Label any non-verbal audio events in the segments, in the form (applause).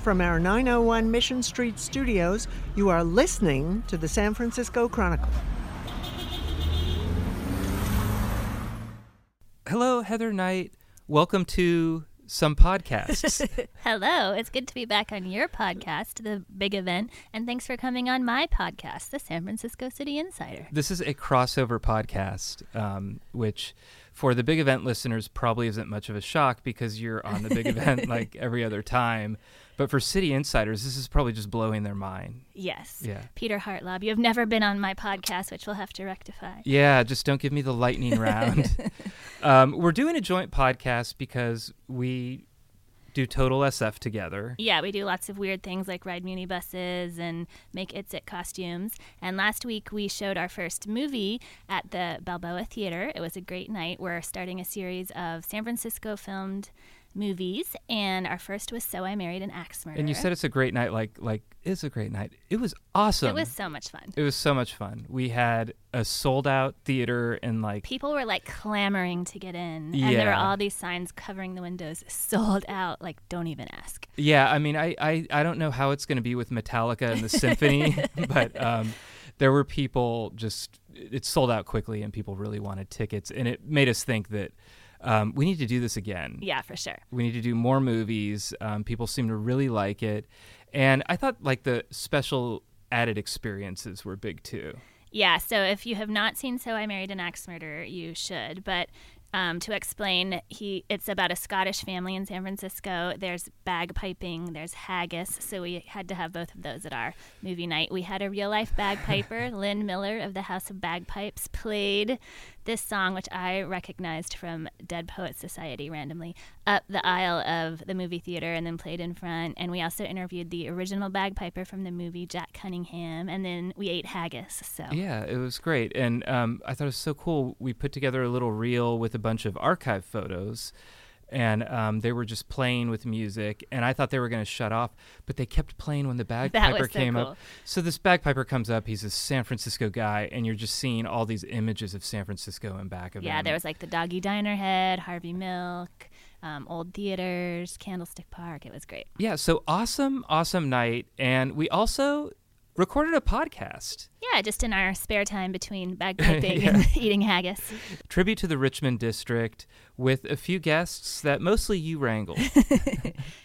from our 901 Mission Street studios, you are listening to the San Francisco Chronicle. Hello, Heather Knight. Welcome to some podcasts. (laughs) Hello, it's good to be back on your podcast, The Big Event, and thanks for coming on my podcast, The San Francisco City Insider. this is a crossover podcast, um, which for the big event listeners probably isn't much of a shock because you're on the big event (laughs) like every other time. But for city insiders, this is probably just blowing their mind. Yes. Yeah. Peter Hartlaub, you have never been on my podcast, which we'll have to rectify. Yeah, just don't give me the lightning round. (laughs) um, we're doing a joint podcast because we do Total SF together. Yeah, we do lots of weird things like ride muni buses and make It's It costumes. And last week we showed our first movie at the Balboa Theater. It was a great night. We're starting a series of San Francisco filmed movies, and our first was So I Married an Axe Murderer. And you said it's a great night, like like it's a great night. It was awesome. it was so much fun. It was so much fun. We had a sold out theater and like People were like clamoring to get in, and there were all these signs covering the windows, sold out. Like, don't even ask. yeah, I mean I I, I don't know how it's going to be with Metallica and the symphony, (laughs) (laughs) but um there were people just it sold out quickly and people really wanted tickets and it made us think that um, we need to do this again. Yeah, for sure. We need to do more movies. Um, people seem to really like it. And I thought like the special added experiences were big too. Yeah, so if you have not seen So I Married an Axe Murderer, you should. But um, to explain, he it's about a Scottish family in San Francisco. There's bagpiping, there's haggis, so we had to have both of those at our movie night. We had a real life bagpiper, (laughs) Lynn Miller of the House of Bagpipes, played this song, which I recognized from Dead Poets Society randomly, up the aisle of the movie theater and then played in front. And we also interviewed the original bagpiper from the movie, Jack Cunningham, and then we ate haggis. So Yeah, it was great, and um, I thought it was so cool. We put together a little reel with a bunch of archive photos, and um, they were just playing with music. And I thought they were going to shut off, but they kept playing when the (laughs) bagpiper so came cool. up. So this bagpiper comes up. He's a San Francisco guy, and you're just seeing all these images of San Francisco in back of Yeah, him. there was like the Doggy Diner Head, Harvey Milk, um, old theaters, Candlestick Park. It was great. yeah. So awesome, awesome night, and we also recorded a podcast. Yeah, just in our spare time between bagpiping (laughs) and (laughs) eating haggis. tribute to the Richmond district with a few guests that mostly you wrangled. (laughs)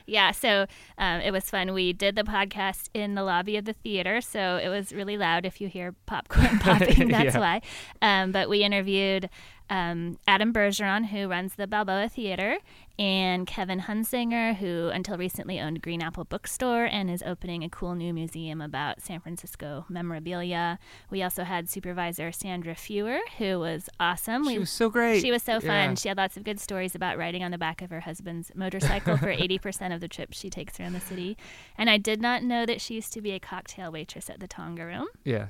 Yeah, so um, it was fun. We did the podcast in the lobby of the theater, so it was really loud. If you hear popcorn popping, that's Yeah. why. Um, but we interviewed um, Adam Bergeron, who runs the Balboa Theater, and Kevin Hunsanger, who until recently owned Green Apple Bookstore and is opening a cool new museum about San Francisco memorabilia. We also had supervisor Sandra Fewer, who was awesome. She we was so great. she was so fun. Yeah. She had lots of good stories about riding on the back of her husband's motorcycle for (laughs) 80% of the trips she takes around the city. And I did not know that she used to be a cocktail waitress at the Tonga Room. Yeah.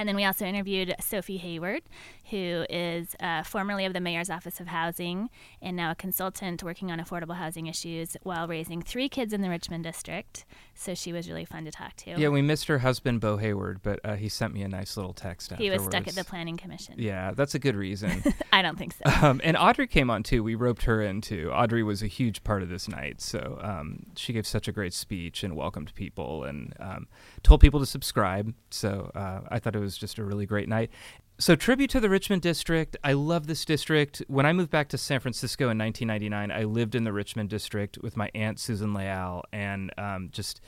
And then we also interviewed Sophie Hayward, who is uh, formerly of the Mayor's Office of Housing and now a consultant working on affordable housing issues while raising three kids in the Richmond district. So she was really fun to talk to. Yeah, we missed her husband, Bo Hayward, but uh, he sent me a nice little text he was stuck at the Planning Commission. Yeah, that's a good reason. (laughs) I don't think so. um, and Audrey came on too. We roped her in too. Audrey was a huge part of this night. So um, she gave such a great speech and welcomed people and um, told people to subscribe. So uh, I thought it was just a really great night. So, tribute to the Richmond district. I love this district. When I moved back to San Francisco in 1999, I lived in the Richmond district with my aunt Susan Leal and um, just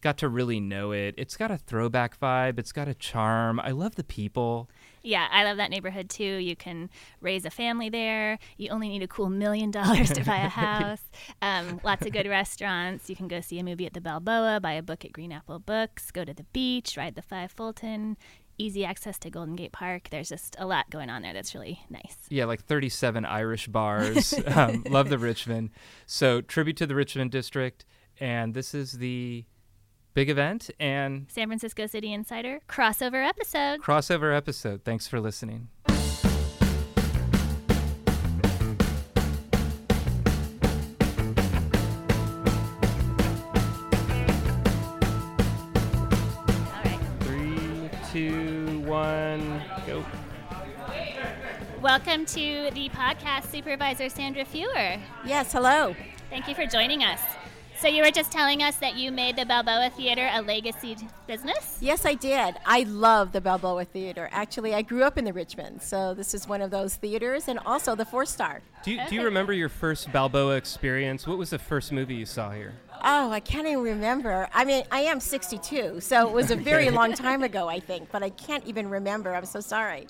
got to really know it. It's got a throwback vibe, it's got a charm. I love the people. Yeah, I love that neighborhood too. You can raise a family there. You only need a cool million dollars to buy a (laughs) house. Um, lots of good restaurants. You can go see a movie at the Balboa, buy a book at Green Apple Books, go to the beach, ride the Five Fulton. Easy access to Golden Gate Park. There's just a lot going on there that's really nice. Yeah, like 37 Irish bars. (laughs) um, love the Richmond. So, tribute to the Richmond district. And this is the big event and San Francisco City Insider crossover episode. crossover episode. Thanks for listening. Welcome to the podcast supervisor, Sandra Fewer. Yes, hello. Thank you for joining us. So you were just telling us that you made the Balboa Theater a legacy business? Yes, I did. I love the Balboa Theater. Actually, I grew up in the Richmond, so this is one of those theaters, and also the Four Star. Do you, do you remember your first Balboa experience? What was the first movie you saw here? Oh, I can't even remember. I mean, I am 62, so it was a (laughs) very long time ago, I think, but I can't even remember. I'm so sorry.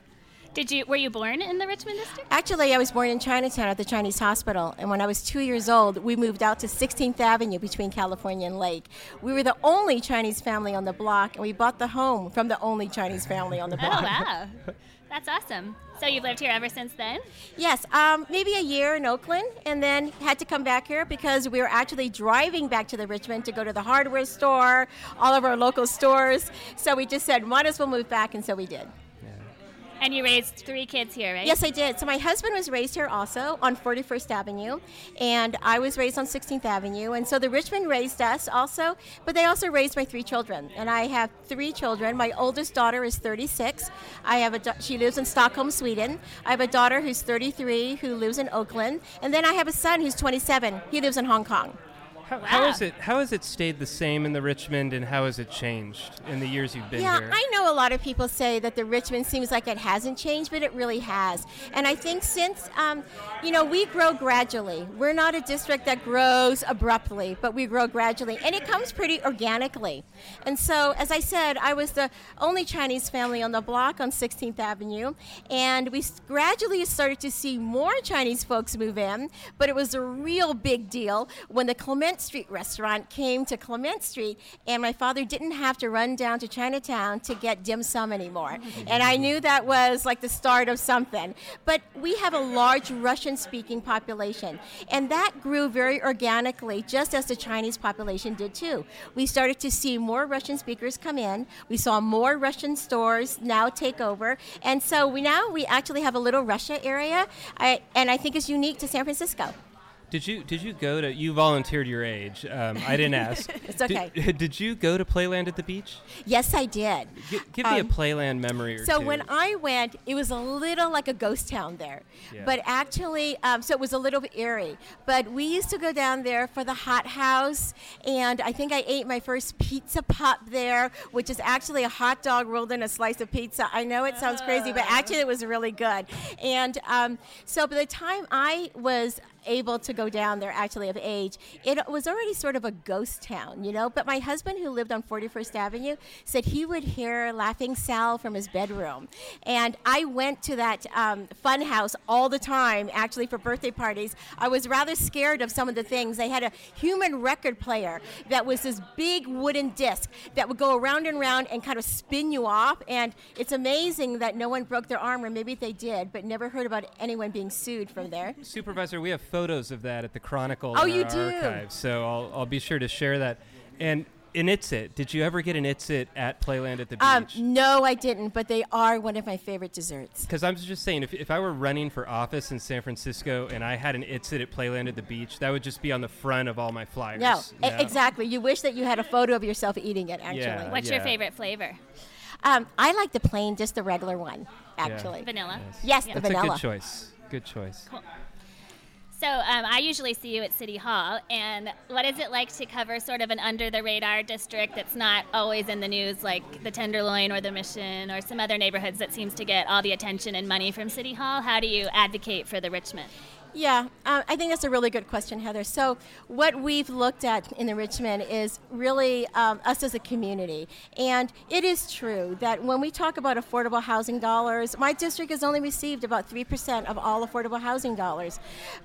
Did you were you born in the Richmond district? Actually, I was born in Chinatown at the Chinese hospital, and when I was two years old, we moved out to 16th Avenue between California and Lake. We were the only Chinese family on the block, and we bought the home from the only Chinese family on the block. Oh wow, (laughs) that's awesome. So you've lived here ever since then? Yes, um, maybe a year in Oakland, and then had to come back here because we were actually driving back to the Richmond to go to the hardware store, all of our local stores. So we just said, might as well move back, and so we did. And you raised three kids here, right? Yes, I did. So my husband was raised here also on 41st Avenue, and I was raised on 16th Avenue. And so the Richmond raised us also, but they also raised my three children. And I have three children. My oldest daughter is 36. I have a she lives in Stockholm, Sweden. I have a daughter who's 33 who lives in Oakland, and then I have a son who's 27. He lives in Hong Kong. How, how is it? How has it stayed the same in the Richmond, and how has it changed in the years you've been yeah, here? Yeah, I know a lot of people say that the Richmond seems like it hasn't changed, but it really has. And I think since, um, you know, we grow gradually. We're not a district that grows abruptly, but we grow gradually. And it comes pretty organically. And so, as I said, I was the only Chinese family on the block on 16th Avenue. And we gradually started to see more Chinese folks move in, but it was a real big deal when the Clement Street restaurant came to Clement Street, and my father didn't have to run down to Chinatown to get dim sum anymore. And I knew that was like the start of something. But we have a large Russian speaking population, and that grew very organically, just as the Chinese population did too. We started to see more Russian speakers come in. We saw more Russian stores now take over, and so we now we actually have a little Russia area, I, and I think it's unique to San Francisco. Did you did you go to? You volunteered your age. Um, I didn't ask. (laughs) It's okay. Did, (laughs) did you go to Playland at the beach? Yes, I did. G- give me a Um, Playland memory or So two. when I went, it was a little like a ghost town there, Yeah. but actually, um, so it was a little bit eerie. But we used to go down there for the hot house, and I think I ate my first pizza pop there, which is actually a hot dog rolled in a slice of pizza. I know it sounds crazy, but actually it was really good. And um, so by the time I was able to go down there actually of age. It was already sort of a ghost town you know? But my husband who lived on 41st avenue said he would hear Laffing Sal from his bedroom. And i went to that um, fun house all the time actually for birthday parties. I was rather scared of some of the things. They had a human record player that was this big wooden disc that would go around and around and kind of spin you off. And it's amazing that no one broke their arm or maybe they did but never heard about anyone being sued from there. Supervisor, we have photos of that at the Chronicle Oh, you do? archives, so I'll, I'll be sure to share that. And an It's It, did you ever get an It's It at Playland at the Um, beach? no, I didn't, but they are one of my favorite desserts. Because I'm just saying, if, if I were running for office in San Francisco and I had an It's It at Playland at the beach, that would just be on the front of all my flyers. No, e- No? exactly. You wish that you had a photo of yourself eating it, actually. Yeah. What's your favorite flavor? Um, I like the plain, just the regular one, actually. Vanilla. Yes, Yeah. the That's vanilla. a good choice. Good choice. So um, I usually see you at City Hall, and what is it like to cover sort of an under the radar district that's not always in the news, like the Tenderloin or the Mission or some other neighborhoods that seems to get all the attention and money from City Hall? How do you advocate for the Richmond? Yeah, uh, I think that's a really good question, Heather. So, what we've looked at in the Richmond is really um, us as a community. And it is true that when we talk about affordable housing dollars, my district has only received about 3% of all affordable housing dollars.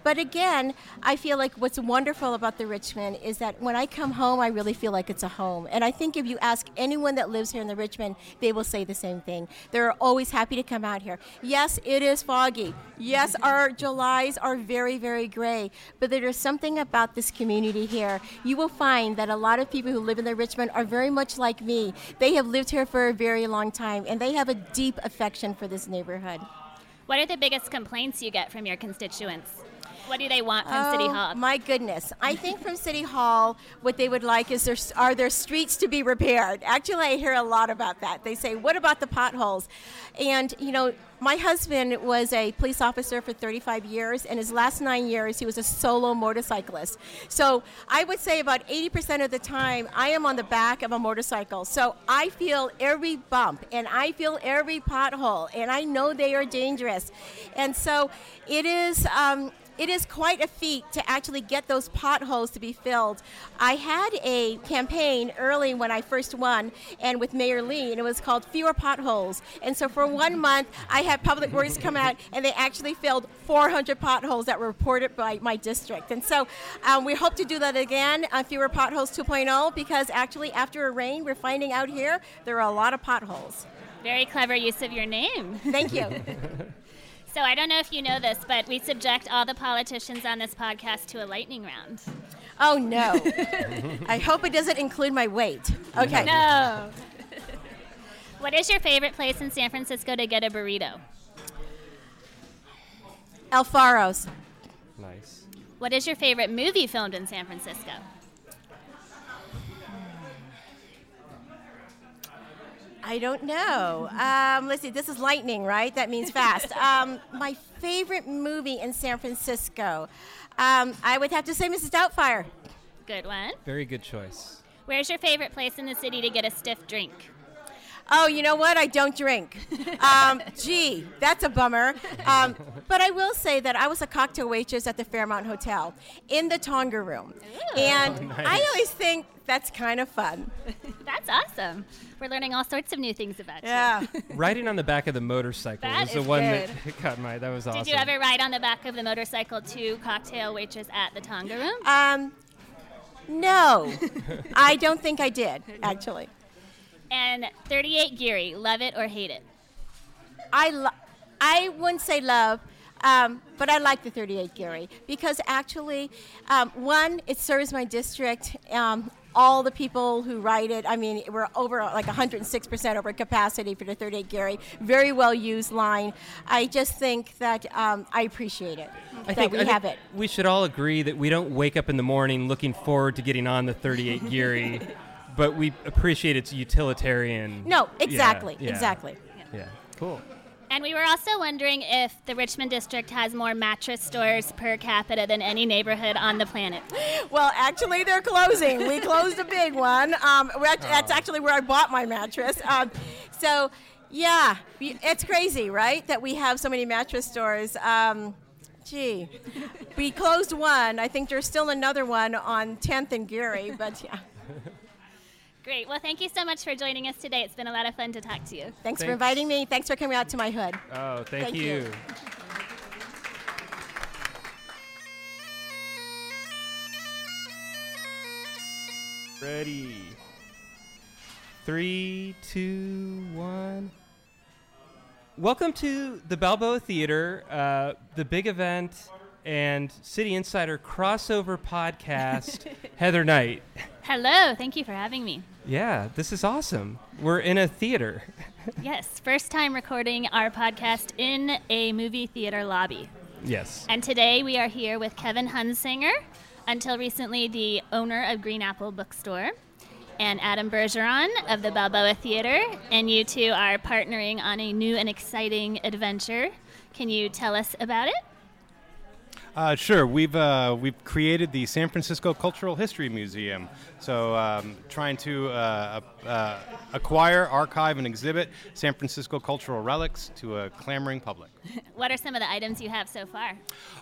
But again, I feel like what's wonderful about the Richmond is that when I come home, I really feel like it's a home. And I think if you ask anyone that lives here in the Richmond, they will say the same thing. They're always happy to come out here. Yes, it is foggy. Yes, our Julys are very, very gray. But there is something about this community here. You will find that a lot of people who live in the Richmond are very much like me. They have lived here for a very long time, and they have a deep affection for this neighborhood. What are the biggest complaints you get from your constituents? What do they want from City Oh, Hall? My goodness. I think from City Hall, what they would like is there are there streets to be repaired. Actually, I hear a lot about that. They say, "What about the potholes?" And you know, my husband was a police officer for 35 years, and his last nine years he was a solo motorcyclist. So I would say about 80% of the time I am on the back of a motorcycle. So I feel every bump and I feel every pothole, and I know they are dangerous. And so it is. Um, it is quite a feat to actually get those potholes to be filled. I had a campaign early when I first won, and with Mayor Lee, and it was called Fewer Potholes. And so for one month, I had Public Works come out, and they actually filled 400 potholes that were reported by my district. And so um, we hope to do that again Fewer Potholes 2.0 because actually, after a rain, we're finding out here there are a lot of potholes. Very clever use of your name. Thank you. (laughs) So I don't know if you know this, but we subject all the politicians on this podcast to a lightning round. oh no. (laughs) I hope it doesn't include my weight. Okay. No. what is your favorite place in San Francisco to get a burrito? Alfaro's. Nice. What is your favorite movie filmed in San Francisco? I don't know. Um, let's see. This is lightning, right? That means fast. Um, my favorite movie in San Francisco. Um, I would have to say Mrs. Doubtfire. Good one. Very good choice. Where's your favorite place in the city to get a stiff drink? Oh, you know what? I don't drink. Um, (laughs) gee, that's a bummer. Um, but I will say that I was a cocktail waitress at the Fairmont Hotel in the Tonga room. And I always think that's kind of fun. (laughs) That's awesome. We're learning all sorts of new things about you. Yeah. (laughs) Riding on the back of the motorcycle That was the one good. that caught my. That was awesome. Did you ever ride on the back of the motorcycle to cocktail waitress at the Tonga room? Um, no, I don't think I did, actually. And 38 Geary, love it or hate it? I, lo- I wouldn't say love, um, but I like the 38 Geary because actually, um, one, it serves my district. Um, all the people who ride it, I mean, we're over like 106% over capacity for the 38 Geary. Very well used line. I just think that um, I appreciate it I that think we I think have it. We should all agree that we don't wake up in the morning looking forward to getting on the 38 Geary, (laughs) but we appreciate its utilitarian. No, exactly, yeah, exactly. Yeah. Cool. And we were also wondering if the Richmond district has more mattress stores per capita than any neighborhood on the planet. Well, actually, they're closing. We closed a big one. Um, we're act- That's actually where I bought my mattress. Um, so, yeah, it's crazy, right? That we have so many mattress stores. Um, gee, we closed one. I think there's still another one on 10th and Geary, but yeah. (laughs) Great. Well, thank you so much for joining us today. It's been a lot of fun to talk to you. Thanks, for inviting me. Thanks for coming out to my hood. Oh, thank, Thank you. you. Ready. Three, two, one. Welcome to the Balboa Theater, uh, the big event and City Insider crossover podcast. (laughs) Heather Knight. Hello. Thank you for having me. Yeah, this is awesome. We're in a theater. (laughs) Yes, first time recording our podcast in a movie theater lobby. Yes. And today we are here with Kevin Hunsanger, until recently the owner of Green Apple Bookstore, and Adam Bergeron of the Balboa Theater. And you two are partnering on a new and exciting adventure. Can you tell us about it? Uh, sure. We've uh, we've created the San Francisco Cultural History Museum. So, um, trying to uh, uh, acquire, archive, and exhibit San Francisco cultural relics to a clamoring public. (laughs) What are some of the items you have so far?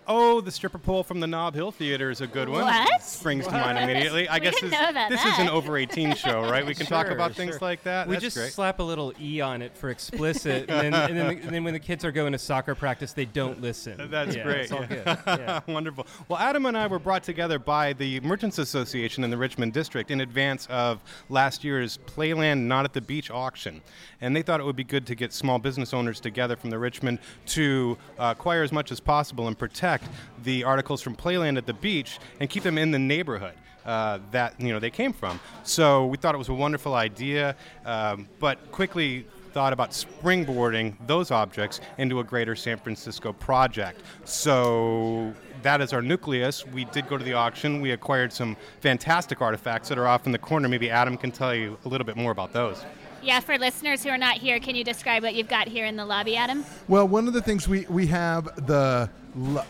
Oh, the stripper pole from the Nob Hill Theater is a good one. What? Springs to mind immediately. I (laughs) We guess didn't this, know about this is an over 18 show, right? We can talk (laughs) Sure, about things like that. We That's just great. slap a little E on it for explicit, and then, and then, and then when the kids are going to soccer practice, they don't listen. That's Yeah, great. It's all good. Yeah. (laughs) Wonderful. Well, Adam and I were brought together by the Merchants Association in the Richmond District in advance of last year's Playland Not at the Beach auction. And they thought it would be good to get small business owners together from the Richmond to uh, acquire as much as possible and protect the articles from Playland at the beach and keep them in the neighborhood. Uh, that you know they came from. So we thought it was a wonderful idea, um, but quickly thought about springboarding those objects into a greater San Francisco project. So that is our nucleus. We did go to the auction. We acquired some fantastic artifacts that are off in the corner. Maybe Adam can tell you a little bit more about those. Yeah, for listeners who are not here, can you describe what you've got here in the lobby, Adam? Well, one of the things we, we have the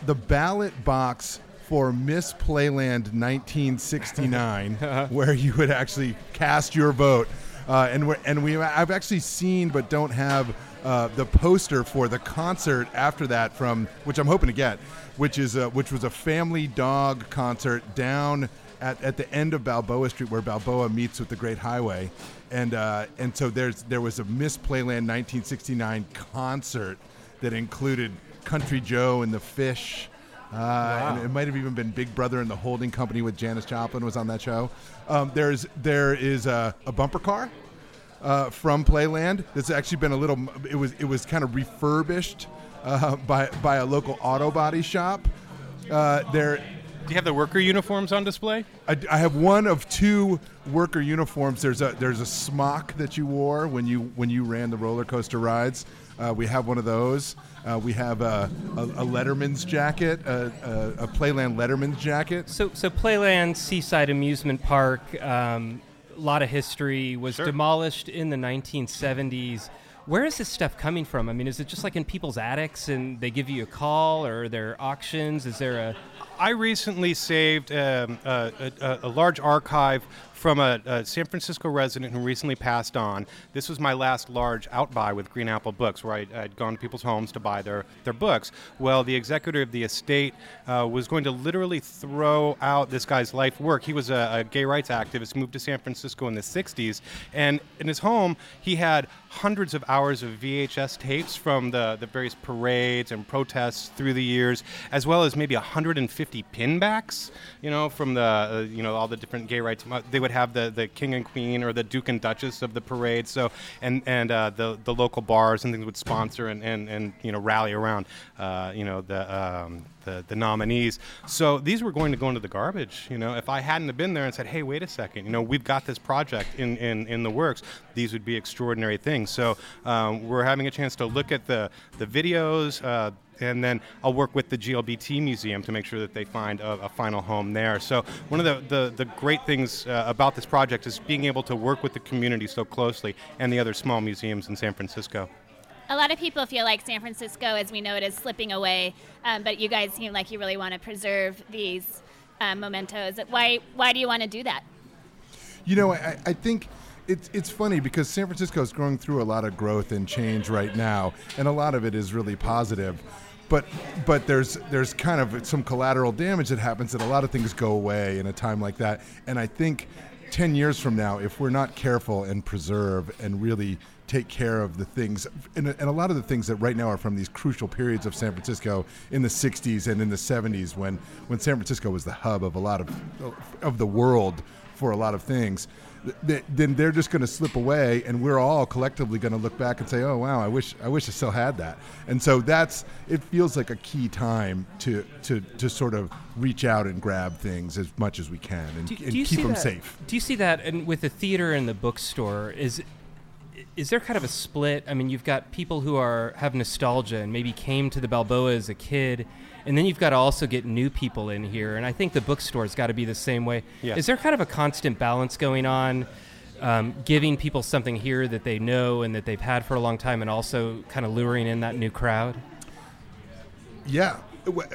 the ballot box for Miss Playland 1969, (laughs) where you would actually cast your vote. Uh, and we and we I've actually seen but don't have uh, the poster for the concert after that from which I'm hoping to get, which is a, which was a family dog concert down at, at the end of Balboa Street where Balboa meets with the Great Highway, and uh, and so there's there was a Miss Playland 1969 concert that included Country Joe and the Fish. Uh, wow. and it might have even been Big Brother and the Holding Company with Janis Joplin was on that show. Um, there's there is a, a bumper car uh, from Playland that's actually been a little. It was it was kind of refurbished uh, by by a local auto body shop. Uh, there. Do you have the worker uniforms on display? I, I, have one of two worker uniforms. There's a there's a smock that you wore when you when you ran the roller coaster rides. Uh, we have one of those. Uh, we have a, a, a Letterman's jacket, a, a, Playland Letterman's jacket. So, so Playland Seaside Amusement Park, a um, lot of history, was sure. demolished in the 1970s. Where is this stuff coming from? I mean, is it just like in people's attics and they give you a call, or are there auctions? Is there a I recently saved um, a, a, a, large archive from a, a, San Francisco resident who recently passed on. This was my last large outbuy with Green Apple Books, where I, had gone to people's homes to buy their, their books. Well, the executor of the estate uh, was going to literally throw out this guy's life work. He was a, a gay rights activist, moved to San Francisco in the 60s, and in his home, he had hundreds of hours of VHS tapes from the, the various parades and protests through the years, as well as maybe 150 pinbacks, you know, from the, uh, you know, all the different gay rights. They would have the, the king and queen or the duke and duchess of the parade. So and and uh, the the local bars and things would sponsor and, and, and you know rally around uh, you know the, um, the the nominees. So these were going to go into the garbage. You know, if I hadn't have been there and said, hey, wait a second, you know, we've got this project in in, in the works. These would be extraordinary things. So um, we're having a chance to look at the the videos. Uh, and then I'll work with the GLBT Museum to make sure that they find a, a final home there. So one of the, the, the great things uh, about this project is being able to work with the community so closely and the other small museums in San Francisco. A lot of people feel like San Francisco, as we know it, is slipping away, um, but you guys seem like you really want to preserve these um, mementos. Why, why do you want to do that? You know, I, I think it's it's funny because San Francisco is going through a lot of growth and change right now, and a lot of it is really positive but but there's there's kind of some collateral damage that happens that a lot of things go away in a time like that and i think 10 years from now if we're not careful and preserve and really take care of the things and, and a lot of the things that right now are from these crucial periods of san francisco in the 60s and in the 70s when when san francisco was the hub of a lot of of the world for a lot of things then they're just going to slip away, and we're all collectively going to look back and say, "Oh wow, I wish I wish I still had that." And so that's it feels like a key time to to to sort of reach out and grab things as much as we can and, do, and do keep them that, safe. Do you see that? And with the theater and the bookstore, is is there kind of a split? I mean, you've got people who are have nostalgia and maybe came to the Balboa as a kid and then you've got to also get new people in here. And I think the bookstore's got to be the same way. Yes. Is there kind of a constant balance going on? Um, giving people something here that they know and that they've had for a long time, and also kind of luring in that new crowd. Yeah,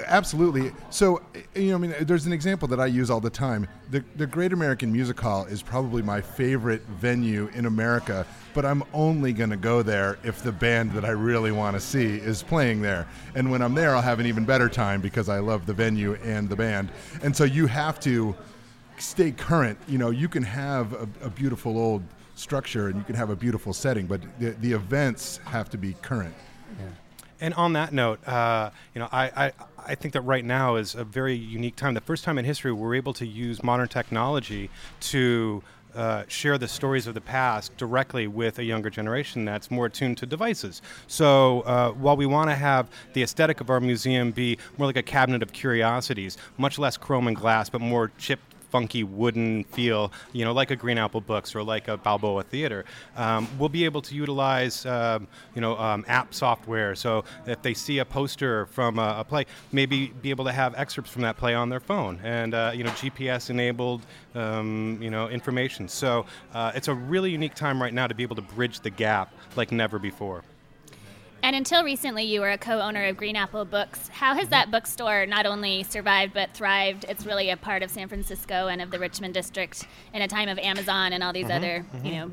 absolutely. So, you know, I mean, there's an example that I use all the time. The, the Great American Music Hall is probably my favorite venue in America, but I'm only going to go there if the band that I really want to see is playing there. And when I'm there, I'll have an even better time because I love the venue and the band. And so you have to stay current. You know, you can have a, a beautiful old structure and you can have a beautiful setting, but the, the events have to be current. Yeah. And on that note, uh, you know, I, I, I think that right now is a very unique time. The first time in history we're able to use modern technology to uh, share the stories of the past directly with a younger generation that's more attuned to devices. So uh, while we want to have the aesthetic of our museum be more like a cabinet of curiosities, much less chrome and glass, but more chip funky wooden feel, you know, like a Green Apple Books or like a Balboa Theater. Um, we'll be able to utilize, um, you know, um, app software. So if they see a poster from a, a, play, maybe be able to have excerpts from that play on their phone and, uh, you know, GPS enabled, um, you know, information. So uh, it's a really unique time right now to be able to bridge the gap like never before. And until recently, you were a co owner of Green Apple Books. How has that bookstore not only survived but thrived? It's really a part of San Francisco and of the Richmond district in a time of Amazon and all these mm-hmm, other, mm-hmm. you know,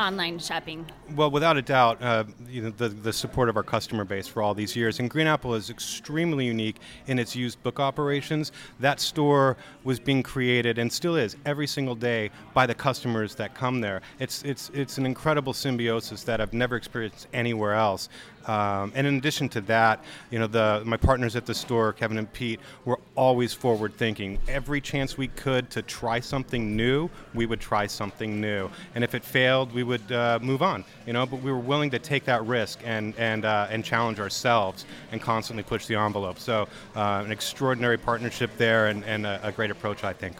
online shopping? Well, without a doubt, uh, you know, the, the support of our customer base for all these years. And Green Apple is extremely unique in its used book operations. That store was being created and still is every single day by the customers that come there. It's, it's, it's an incredible symbiosis that I've never experienced anywhere else. Um, and in addition to that, you know, the my partners at the store, Kevin and Pete, were always forward thinking. Every chance we could to try something new, we would try something new. And if it failed, we would uh, move on. You know, but we were willing to take that risk and and uh, and challenge ourselves and constantly push the envelope. So uh, an extraordinary partnership there and, and a, a, great approach, I think.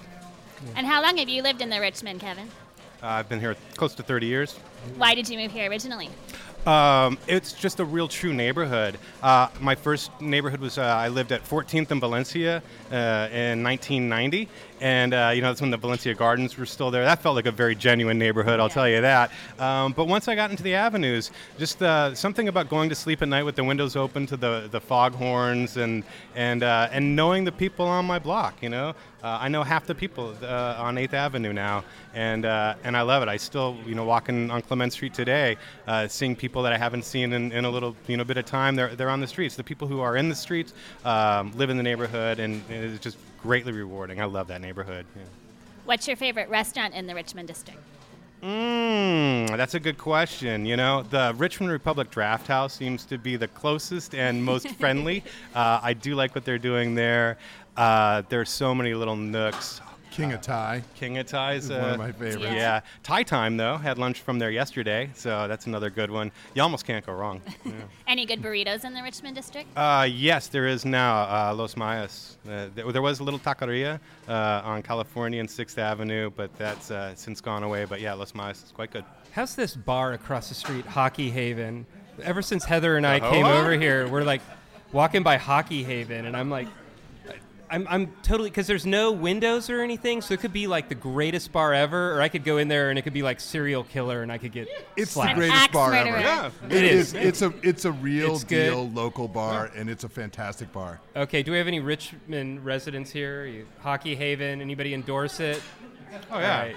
And how long have you lived in the Richmond, Kevin? Uh, I've been here close to 30 years. Why did you move here originally? Um, it's just a real true neighborhood. Uh, my first neighborhood was uh, I lived at 14th and Valencia uh, in 1990, and uh, you know that's when the Valencia Gardens were still there. That felt like a very genuine neighborhood, I'll yeah. tell you that. Um, but once I got into the avenues, just uh, something about going to sleep at night with the windows open to the the foghorns and and uh, and knowing the people on my block. You know, I know half the people on 8th Avenue now, and and I love it. I still you know walking on Clement Street today, seeing people that I haven't seen in, in a little you know bit of time. They're they're on the streets. The people who are in the streets um, live in the neighborhood, and, it's just greatly rewarding. I love that neighborhood. Yeah. What's your favorite restaurant in the Richmond district? Mmm, that's a good question. You know, the Richmond Republic Draft House seems to be the closest and most (laughs) friendly. Uh, I do like what they're doing there. Uh, there's so many little nooks. King of Thai. King of Thai is uh, one of my favorites. Yeah. yeah. Thai Time, though, had lunch from there yesterday, so that's another good one. You almost can't go wrong. (laughs) Yeah. Any good burritos in the Richmond district? Uh, yes, there is now. Uh, Los Mayas. Uh, there was a little taqueria uh, on California and 6th Avenue, but that's uh, since gone away. But yeah, Los Mayas is quite good. How's this bar across the street, Hockey Haven? Ever since Heather and I came over here, we're like walking by Hockey Haven, and I'm like, I'm, I'm totally because there's no windows or anything, so it could be like the greatest bar ever, or I could go in there and it could be like serial killer, and I could get it's slashed. the greatest bar ever. Yeah, it is. It's a it's a real it's deal local bar, yeah. and it's a fantastic bar. Okay, do we have any Richmond residents here? You, Hockey Haven? Anybody endorse it? Oh yeah.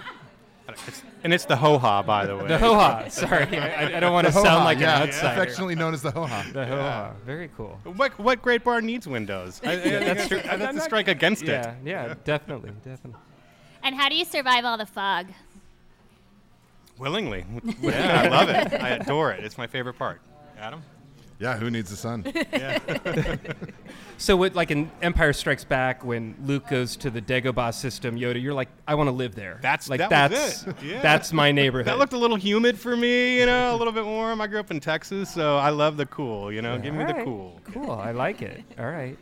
It's, and it's the ho ha, by the way. The ho ha. Sorry, (laughs) I, I, don't want to sound like yeah, an outsider. affectionately known as the ho ha. The ho ha. Very cool. What what great bar needs windows? I, I, (laughs) that's true. I have to strike against yeah, it. Yeah, yeah, definitely, definitely. And how do you survive all the fog? Willingly. (laughs) yeah, I love it. I adore it. It's my favorite part. Adam. Yeah, who needs the sun? yeah. (laughs) so, with like an Empire Strikes Back, when Luke goes to the Dagobah system, Yoda, you're like, I want to live there. That's like that that's (laughs) yeah. that's my neighborhood. that looked a little humid for me, you know, a little bit warm. I grew up in Texas, so I love the cool. You know, yeah, give me right. the cool. Cool, I like it. All right.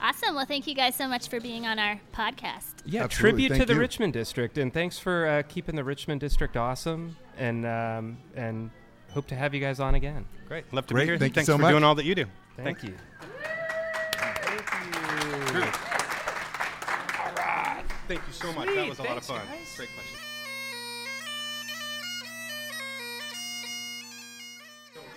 Awesome. Well, thank you guys so much for being on our podcast. Yeah, Absolutely. tribute thank to the you. Richmond district, and thanks for uh, keeping the Richmond district awesome. And um, and hope to have you guys on again. Great. Love to Great. be here. Thank Thanks you so much for much. doing all that you do. Thank, Thank you. Thank you. All right. Thank you so much. That was a lot of fun. Guys. Great question.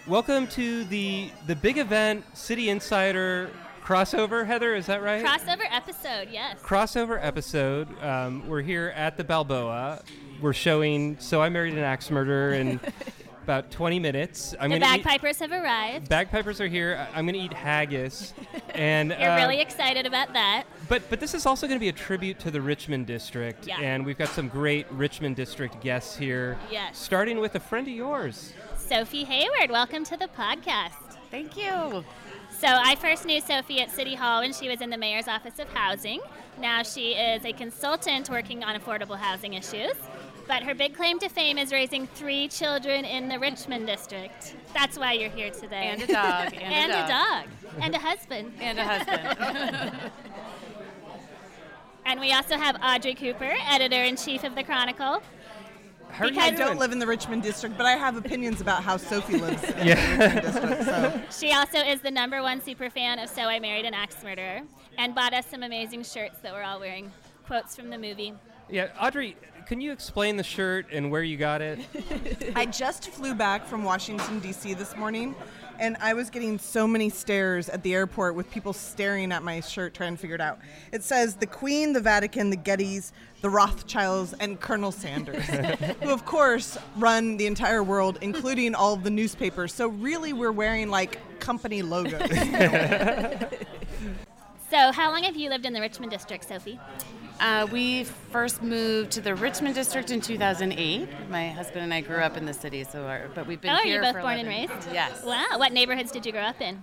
Welcome to the the big event, City Insider crossover. Heather, is that right? Crossover episode, yes. crossover episode. Um, we're here at the Balboa. We're showing So I Married an Axe Murderer in (laughs) about 20 minutes. I'm the gonna bagpipers have arrived. Bagpipers are here. I- I'm going to eat haggis. (laughs) and You're uh, really excited about that. But but this is also going to be a tribute to the Richmond district, Yeah. and we've got some great Richmond district guests here. Yes. Starting with a friend of yours. Sophie Hayward, welcome to the podcast. Thank you. So I first knew Sophie at City Hall when she was in the Mayor's Office of Housing. Now she is a consultant working on affordable housing issues. But her big claim to fame is raising three children in the Richmond district. That's why you're here today. And a dog. And, (laughs) And a a dog. dog. And a husband. And a husband. And (laughs) And we also have Audrey Cooper, editor in chief of the Chronicle. How are you Because- I don't live in the Richmond district, but I have opinions about how Sophie lives in the (laughs) Richmond district. So She also is the number one super fan of So I Married an Axe Murderer and bought us some amazing shirts that we're all wearing quotes from the movie. Yeah, Audrey, can you explain the shirt and where you got it? (laughs) I just flew back from Washington D.C. this morning, and I was getting so many stares at the airport with people staring at my shirt trying to figure it out. It says the Queen, the Vatican, the Gettys, the Rothschilds, and Colonel Sanders, (laughs) who of course run the entire world, including all of the newspapers. So really, we're wearing like company logos. (laughs) So, how long have you lived in the Richmond district, Sophie? Uh, we first moved to the Richmond district in 2008. My husband and I grew up in the city, so our, but we've been oh, here you both born and raised? Yes. Wow. What neighborhoods did you grow up in?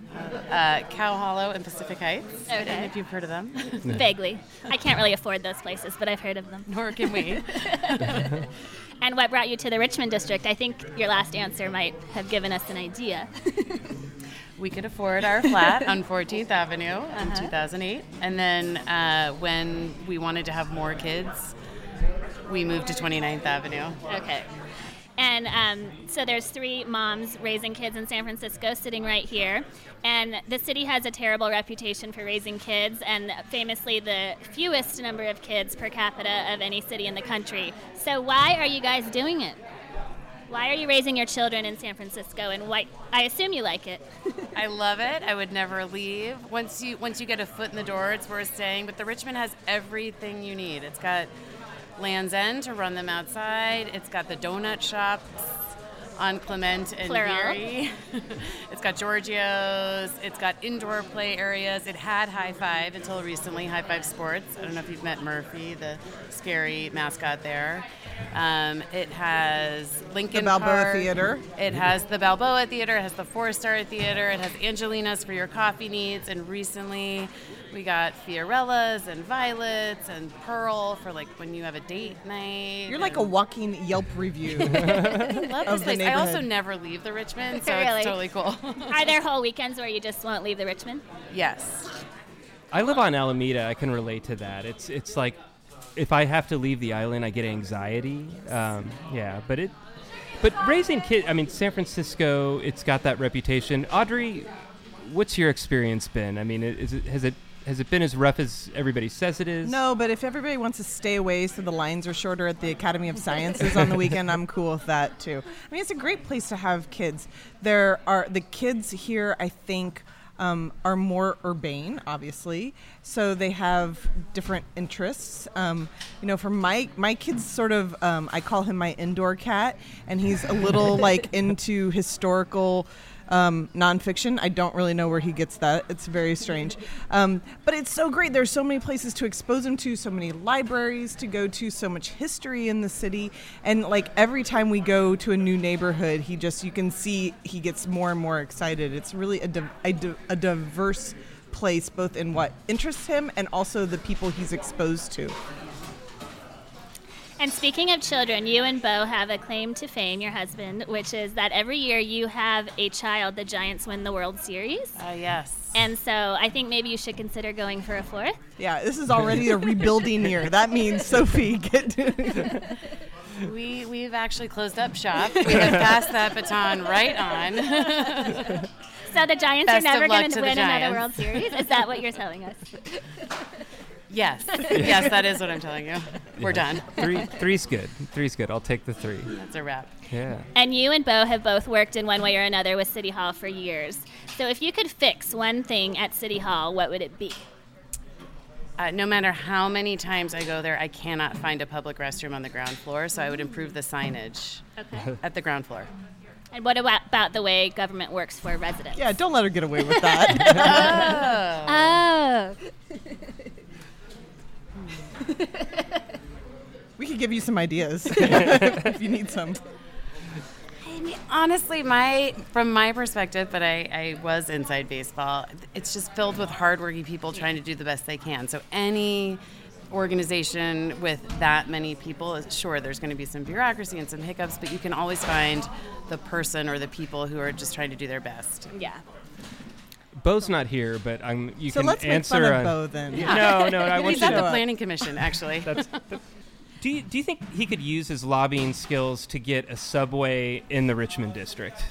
Uh, Cow Hollow and Pacific Heights. I don't know Okay. if you've heard of them. (laughs) Vaguely. I can't really afford those places, but I've heard of them. Nor can we. (laughs) (laughs) And what brought you to the Richmond district? I think your last answer might have given us an idea. We could afford our flat on (laughs) 14th Avenue in Uh-huh. 2008, and then uh, when we wanted to have more kids, we moved to 29th Avenue. Okay. And um, so there's three moms raising kids in San Francisco sitting right here. And the city has a terrible reputation for raising kids, and famously the fewest number of kids per capita of any city in the country. So why are you guys doing it? Why are you raising your children in San Francisco? And why? I assume you like it. (laughs) I love it. I would never leave. Once you once you get a foot in the door, it's worth staying. But the Richmond has everything you need. It's got Land's End to run them outside. It's got the donut shops on Clement and Plural. (laughs) Geary. it's got Giorgio's. It's got indoor play areas. It had High Five until recently, High Five Sports. I don't know if you've met Murphy, the scary mascot there. Um, it has Lincoln Balboa Park. Theater. It has the Balboa Theater, it has the Four Star Theater, it has Angelina's for your coffee needs, and recently we got Fiorella's and Violets and Pearl for like when you have a date night. You're like a walking Yelp review. (laughs) I love this place. I also never leave the Richmond, so Really? it's totally cool. (laughs) Are there whole weekends where you just won't leave the Richmond? yes. I live on Alameda. I can relate to that. It's it's like if I have to leave the island, I get anxiety. Um, yeah, but it. But raising kids, I mean, San Francisco, it's got that reputation. Audrey, what's your experience been? I mean, is it, has it has it been as rough as everybody says it is? No, but if everybody wants to stay away so the lines are shorter at the Academy of Sciences on the weekend, I'm cool with that too. I mean, it's a great place to have kids. There are the kids here, I think. Um, are more urbane, obviously, so they have different interests. Um, you know, for my my kids, sort of, um, I call him my indoor cat, and he's a little like into historical um, nonfiction. I don't really know where he gets that. It's very strange. Um, but it's so great. There's so many places to expose him to, so many libraries to go to, so much history in the city. And like every time we go to a new neighborhood, he just, you can see he gets more and more excited. It's really a, div- a, div- a diverse place, both in what interests him and also the people he's exposed to. And speaking of children, you and Bo have a claim to fame, your husband, which is that every year you have a child the Giants win the World Series. Uh, yes. And so I think maybe you should consider going for a fourth. Yeah, this is already a rebuilding year. That means Sophie get. (laughs) We we've actually closed up shop. (laughs) We have passed that baton right on. So the Giants Best are never going to to win another World Series. Is that what you're telling us? (laughs) yes. (laughs) Yes, that is what I'm telling you. We're done. Three three's good. Three's good. I'll take the three. That's a wrap. Yeah. And you and Bo have both worked in one way or another with City Hall for years. So if you could fix one thing at City Hall, what would it be? Uh, no matter how many times I go there, I cannot find a public restroom on the ground floor, so I would improve the signage Okay. (laughs) at the ground floor. and what about, about the way government works for residents? yeah, don't let her get away with that. (laughs) Oh. (laughs) we could give you some ideas (laughs) if you need some. I mean, honestly, my from my perspective, but I, I was inside baseball. It's just filled with hardworking people trying to do the best they can. So any organization with that many people, sure, there's going to be some bureaucracy and some hiccups, but you can always find the person or the people who are just trying to do their best. Yeah. Bo's not here, but I'm. You So can let's make answer. fun of a- Bo then. Yeah, No, no, I want He's you at the planning commission, actually. That's, that- (laughs) do you do you think he could use his lobbying skills to get a subway in the Richmond district?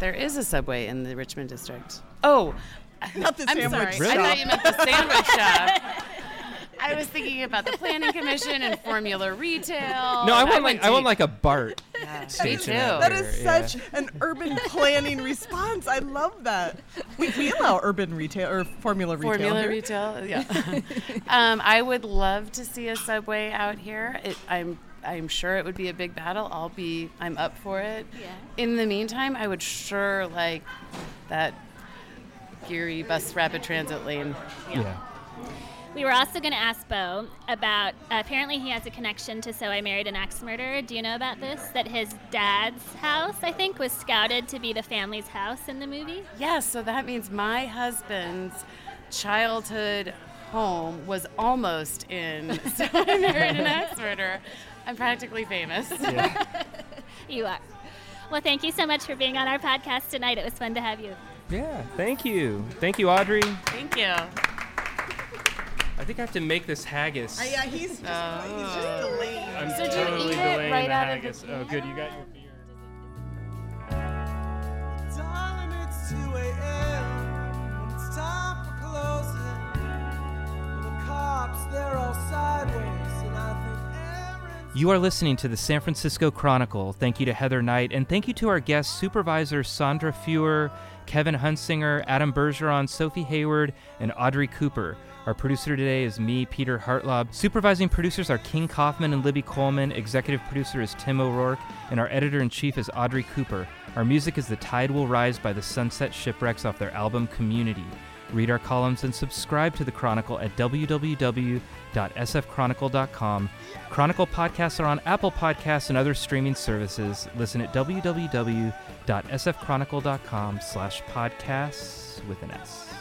There is a subway in the Richmond district. Oh, Not the I'm sandwich sorry. I thought you meant the sandwich shop. (laughs) I was thinking about the planning commission and formula retail. No, I want went like I want like a BART Me station. too. out That yeah. such an urban planning response. I love that. We, we allow urban retail or formula retail. Formula here. retail, yeah. (laughs) um, I would love to see a subway out here. It, I'm I'm sure it would be a big battle. I'll be I'm up for it. Yeah. In the meantime, I would sure like that Geary bus rapid transit lane. Yeah. We were also going to ask Bo about. apparently, he has a connection to "So I Married an Axe Murderer." Do you know about this? That his dad's house, I think, was scouted to be the family's house in the movie. Yes, so that means my husband's childhood home was almost in (laughs) So I Married an Axe Murderer. I'm practically famous. (laughs) You are. Well, thank you so much for being on our podcast tonight. It was fun to have you. Yeah. Thank you. Thank you, Audrey. Thank you. I think I have to make this haggis. Uh, yeah, he's just, he's just delaying. I'm So totally eat delaying right the out of the- haggis. Oh, good. You got your beer. Darling, it's 2 a.m. It's time for closing. The cops, they're all sideways, and I think Aaron's. You are listening to the San Francisco Chronicle. Thank you to Heather Knight, and thank you to our guest supervisor Sandra Fewer, Kevin Hunsanger, Adam Bergeron, Sophie Hayward, and Audrey Cooper. Our producer today is me, Peter Hartlaub. Supervising producers are King Kaufman and Libby Coleman. Executive producer is Tim O'Rourke, and our editor in chief is Audrey Cooper. Our music is The Tide Will Rise by the Sunset Shipwrecks off their album Community. Read our columns and subscribe to the Chronicle at www.sfchronicle.com. Chronicle podcasts are on Apple Podcasts and other streaming services. Listen at sfchronicle.com slash podcasts with an S.